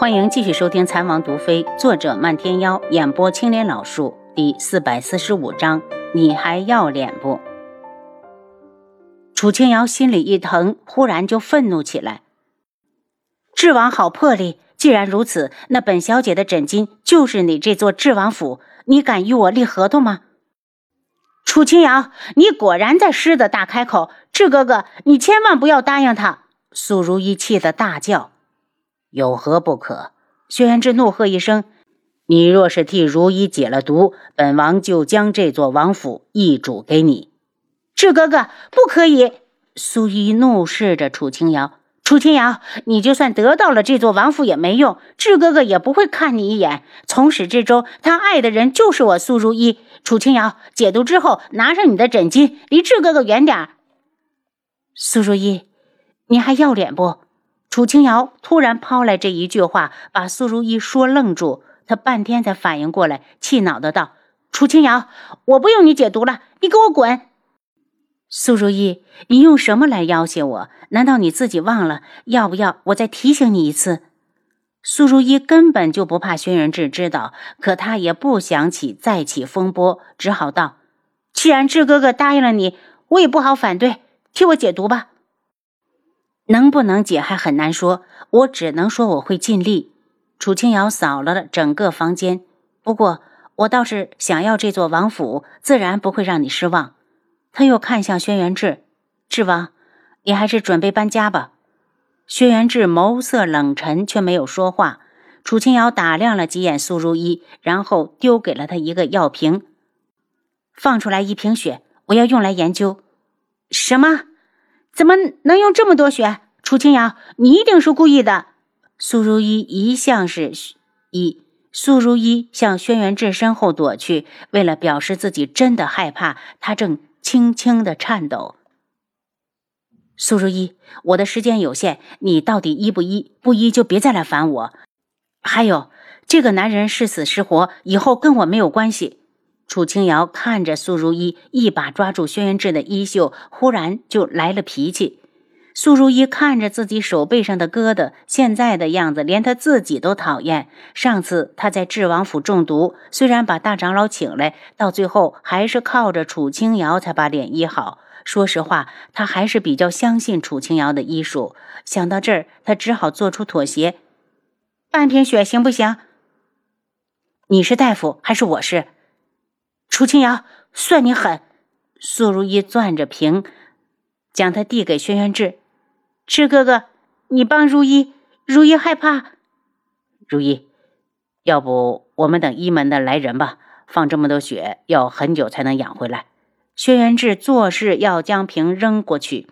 欢迎继续收听《残王毒妃》，作者漫天妖，演播青莲老树，第四百四十五章。你还要脸不？楚清瑶心里一疼，忽然就愤怒起来。智王好魄力！既然如此，那本小姐的枕巾就是你这座智王府，你敢与我立合同吗？楚清瑶，你果然在狮子大开口！智哥哥，你千万不要答应他！苏如意气得大叫。有何不可？轩辕志怒喝一声：“你若是替如意解了毒，本王就将这座王府易主给你。”志哥哥，不可以！苏一怒视着楚清瑶：“楚清瑶，你就算得到了这座王府也没用，志哥哥也不会看你一眼。从始至终，他爱的人就是我苏如意。楚清瑶，解毒之后，拿上你的枕巾，离志哥哥远点。”苏如意，你还要脸不？楚清瑶突然抛来这一句话，把苏如意说愣住。她半天才反应过来，气恼的道：“楚清瑶，我不用你解毒了，你给我滚！”苏如意，你用什么来要挟我？难道你自己忘了？要不要我再提醒你一次？苏如意根本就不怕轩辕志知道，可她也不想起再起风波，只好道：“既然志哥哥答应了你，我也不好反对，替我解毒吧。”能不能解还很难说，我只能说我会尽力。楚清瑶扫了整个房间，不过我倒是想要这座王府，自然不会让你失望。他又看向轩辕志，志王，你还是准备搬家吧。轩辕志眸色冷沉，却没有说话。楚清瑶打量了几眼苏如意，然后丢给了他一个药瓶，放出来一瓶血，我要用来研究。什么？怎么能用这么多血？楚清瑶，你一定是故意的。苏如意一向是一，苏如意向轩辕志身后躲去，为了表示自己真的害怕，她正轻轻的颤抖。苏如意，我的时间有限，你到底医不医？不医就别再来烦我。还有，这个男人是死是活，以后跟我没有关系。楚清瑶看着苏如意，一把抓住轩辕志的衣袖，忽然就来了脾气。苏如意看着自己手背上的疙瘩，现在的样子连他自己都讨厌。上次他在智王府中毒，虽然把大长老请来，到最后还是靠着楚清瑶才把脸医好。说实话，他还是比较相信楚清瑶的医术。想到这儿，他只好做出妥协：半瓶血行不行？你是大夫还是我是？楚清瑶，算你狠！苏如意攥着瓶，将它递给轩辕志。志哥哥，你帮如意，如意害怕。如意，要不我们等一门的来人吧？放这么多血，要很久才能养回来。轩辕志做事要将瓶扔过去。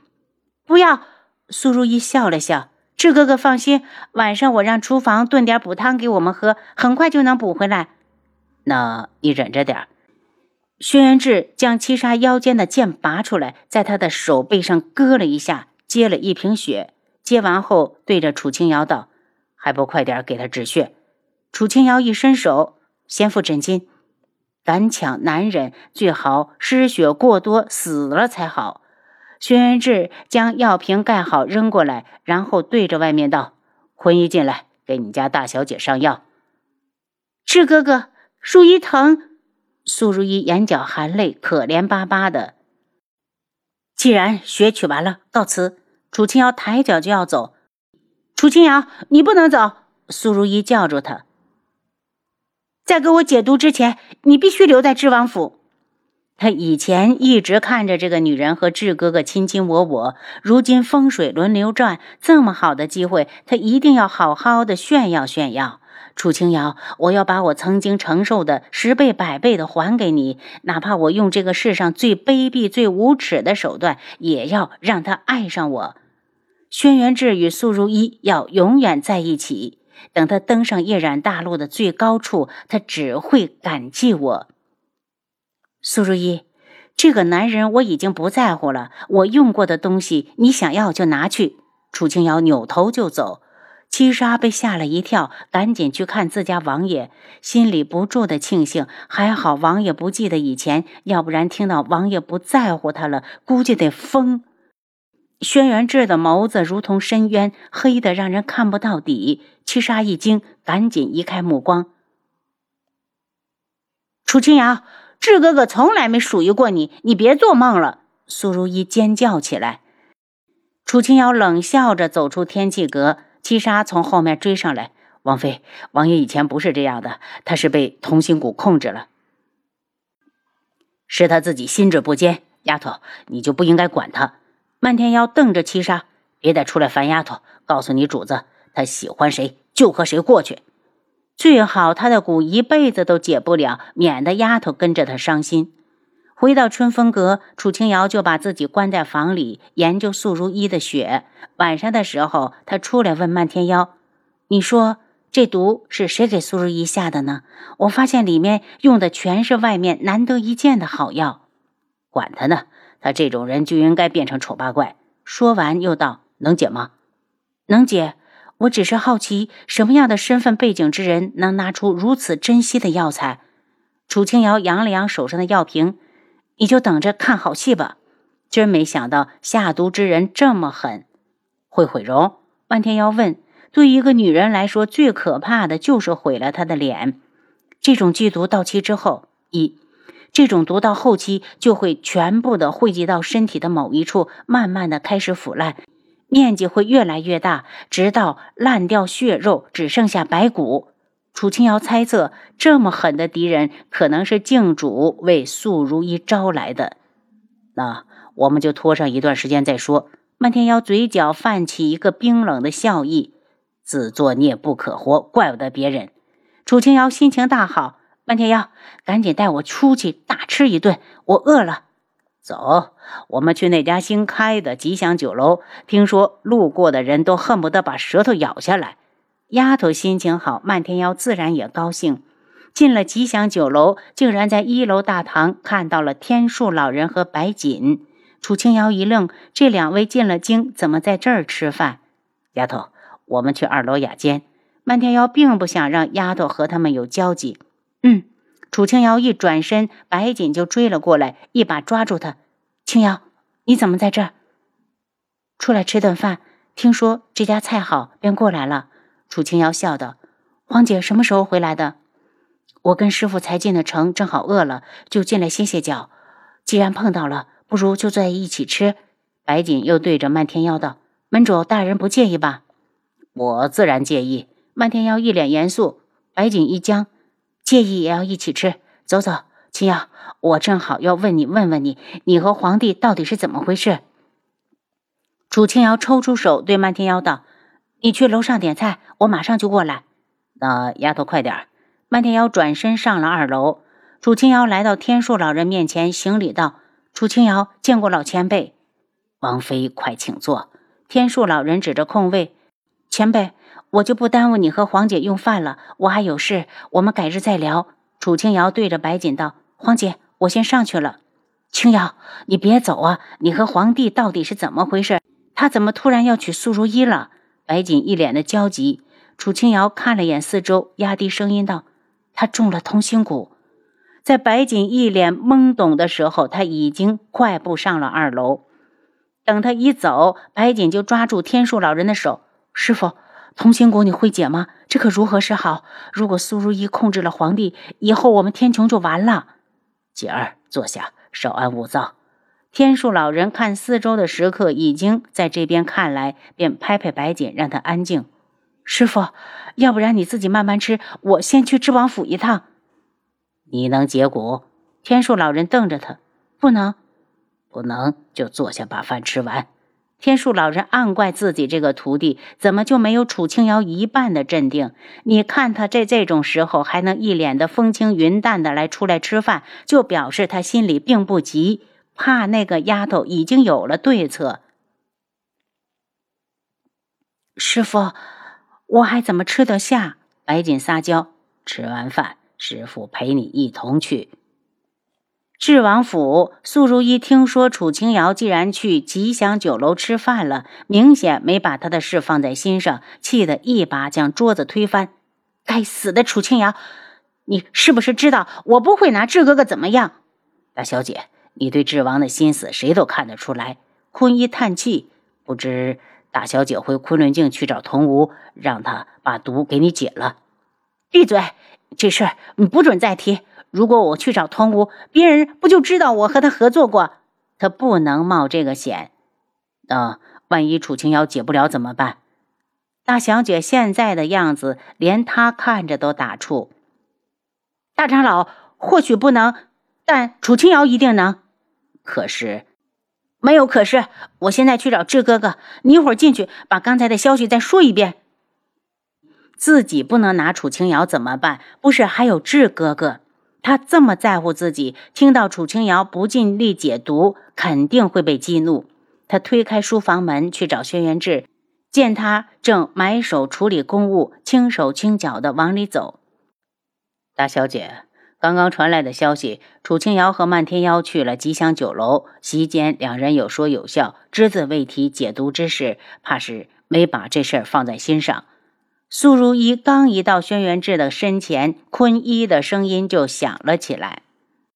不要！苏如意笑了笑。志哥哥放心，晚上我让厨房炖点补汤给我们喝，很快就能补回来。那你忍着点儿轩辕志将七杀腰间的剑拔出来，在他的手背上割了一下，接了一瓶血。接完后，对着楚清瑶道：“还不快点给他止血！”楚清瑶一伸手，先付诊金。敢抢男人，最好失血过多死了才好。轩辕志将药瓶盖好，扔过来，然后对着外面道：“坤一进来，给你家大小姐上药。”志哥哥，如意疼。苏如意眼角含泪，可怜巴巴的。既然学取完了，告辞。楚清瑶抬脚就要走，楚清瑶，你不能走！苏如意叫住他。在给我解毒之前，你必须留在智王府。他以前一直看着这个女人和智哥哥卿卿我我，如今风水轮流转，这么好的机会，他一定要好好的炫耀炫耀。楚清瑶，我要把我曾经承受的十倍百倍的还给你，哪怕我用这个世上最卑鄙、最无耻的手段，也要让他爱上我。轩辕志与苏如意要永远在一起，等他登上夜染大陆的最高处，他只会感激我。苏如意，这个男人我已经不在乎了，我用过的东西，你想要就拿去。楚清瑶扭头就走。七杀被吓了一跳，赶紧去看自家王爷，心里不住的庆幸，还好王爷不记得以前，要不然听到王爷不在乎他了，估计得疯。轩辕志的眸子如同深渊，黑的让人看不到底。七杀一惊，赶紧移开目光。楚清瑶，志哥哥从来没属于过你，你别做梦了！苏如意尖叫起来。楚清瑶冷笑着走出天气阁，七杀从后面追上来。王妃，王爷以前不是这样的，他是被同心蛊控制了，是他自己心智不坚。丫头，你就不应该管他。漫天妖瞪着七杀，别再出来烦丫头。告诉你主子，他喜欢谁就和谁过去，最好他的蛊一辈子都解不了，免得丫头跟着他伤心。回到春风阁，楚清瑶就把自己关在房里研究素如一的血。晚上的时候，他出来问漫天妖：“你说这毒是谁给苏如意下的呢？我发现里面用的全是外面难得一见的好药。”管他呢。他这种人就应该变成丑八怪。说完，又道：“能解吗？能解。我只是好奇，什么样的身份背景之人能拿出如此珍惜的药材？”楚清瑶扬了扬手上的药瓶：“你就等着看好戏吧。”真没想到下毒之人这么狠，会毁容？万天瑶问：“对一个女人来说，最可怕的就是毁了她的脸。这种剧毒到期之后，一。”这种毒到后期就会全部的汇集到身体的某一处，慢慢的开始腐烂，面积会越来越大，直到烂掉血肉，只剩下白骨。楚清瑶猜测，这么狠的敌人可能是镜主为素如意招来的。那我们就拖上一段时间再说。漫天妖嘴角泛起一个冰冷的笑意：“自作孽不可活，怪不得别人。”楚清瑶心情大好。漫天妖，赶紧带我出去大吃一顿，我饿了。走，我们去那家新开的吉祥酒楼，听说路过的人都恨不得把舌头咬下来。丫头心情好，漫天妖自然也高兴。进了吉祥酒楼，竟然在一楼大堂看到了天树老人和白锦。楚清瑶一愣，这两位进了京，怎么在这儿吃饭？丫头，我们去二楼雅间。漫天妖并不想让丫头和他们有交集。嗯，楚清瑶一转身，白锦就追了过来，一把抓住她。清瑶，你怎么在这儿？出来吃顿饭，听说这家菜好，便过来了。楚清瑶笑道：“黄姐什么时候回来的？我跟师傅才进的城，正好饿了，就进来歇歇脚。既然碰到了，不如就坐在一起吃。”白锦又对着漫天妖道：“门主大人不介意吧？”我自然介意。漫天妖一脸严肃，白锦一僵。介意也要一起吃，走走，青瑶，我正好要问你，问问你，你和皇帝到底是怎么回事？楚清瑶抽出手对漫天妖道：“你去楼上点菜，我马上就过来。”那丫头快点漫天妖转身上了二楼，楚清瑶来到天树老人面前行礼道：“楚清瑶见过老前辈。”王妃快请坐。天树老人指着空位，前辈。我就不耽误你和黄姐用饭了，我还有事，我们改日再聊。楚清瑶对着白锦道：“黄姐，我先上去了。”清瑶，你别走啊！你和皇帝到底是怎么回事？他怎么突然要娶苏如意了？白锦一脸的焦急。楚清瑶看了眼四周，压低声音道：“他中了同心蛊。”在白锦一脸懵懂的时候，他已经快步上了二楼。等他一走，白锦就抓住天树老人的手：“师傅。”同心蛊你会解吗？这可如何是好？如果苏如意控制了皇帝，以后我们天穹就完了。姐儿，坐下，稍安勿躁。天树老人看四周的食客已经在这边看来，便拍拍白锦，让他安静。师傅，要不然你自己慢慢吃，我先去知王府一趟。你能解蛊？天树老人瞪着他，不能，不能，就坐下把饭吃完。天树老人暗怪自己这个徒弟怎么就没有楚清瑶一半的镇定？你看他在这种时候还能一脸的风轻云淡的来出来吃饭，就表示他心里并不急，怕那个丫头已经有了对策。师傅，我还怎么吃得下？白锦撒娇。吃完饭，师傅陪你一同去。智王府，素如意听说楚清瑶既然去吉祥酒楼吃饭了，明显没把他的事放在心上，气得一把将桌子推翻。该死的楚清瑶，你是不是知道我不会拿智哥哥怎么样？大小姐，你对智王的心思谁都看得出来。坤一叹气，不知大小姐回昆仑镜去找童无，让他把毒给你解了。闭嘴！这事儿你不准再提。如果我去找童无，别人不就知道我和他合作过？他不能冒这个险。那万一楚清瑶解不了怎么办？大小姐现在的样子，连他看着都打怵。大长老或许不能，但楚清瑶一定能。可是。没有，可是我现在去找智哥哥，你一会儿进去把刚才的消息再说一遍。自己不能拿楚清瑶怎么办？不是还有智哥哥？他这么在乎自己，听到楚清瑶不尽力解毒，肯定会被激怒。他推开书房门去找轩辕志，见他正埋首处理公务，轻手轻脚的往里走。大小姐。刚刚传来的消息，楚清瑶和漫天妖去了吉祥酒楼。席间，两人有说有笑，只字未提解毒之事，怕是没把这事儿放在心上。苏如一刚一到轩辕志的身前，坤一的声音就响了起来。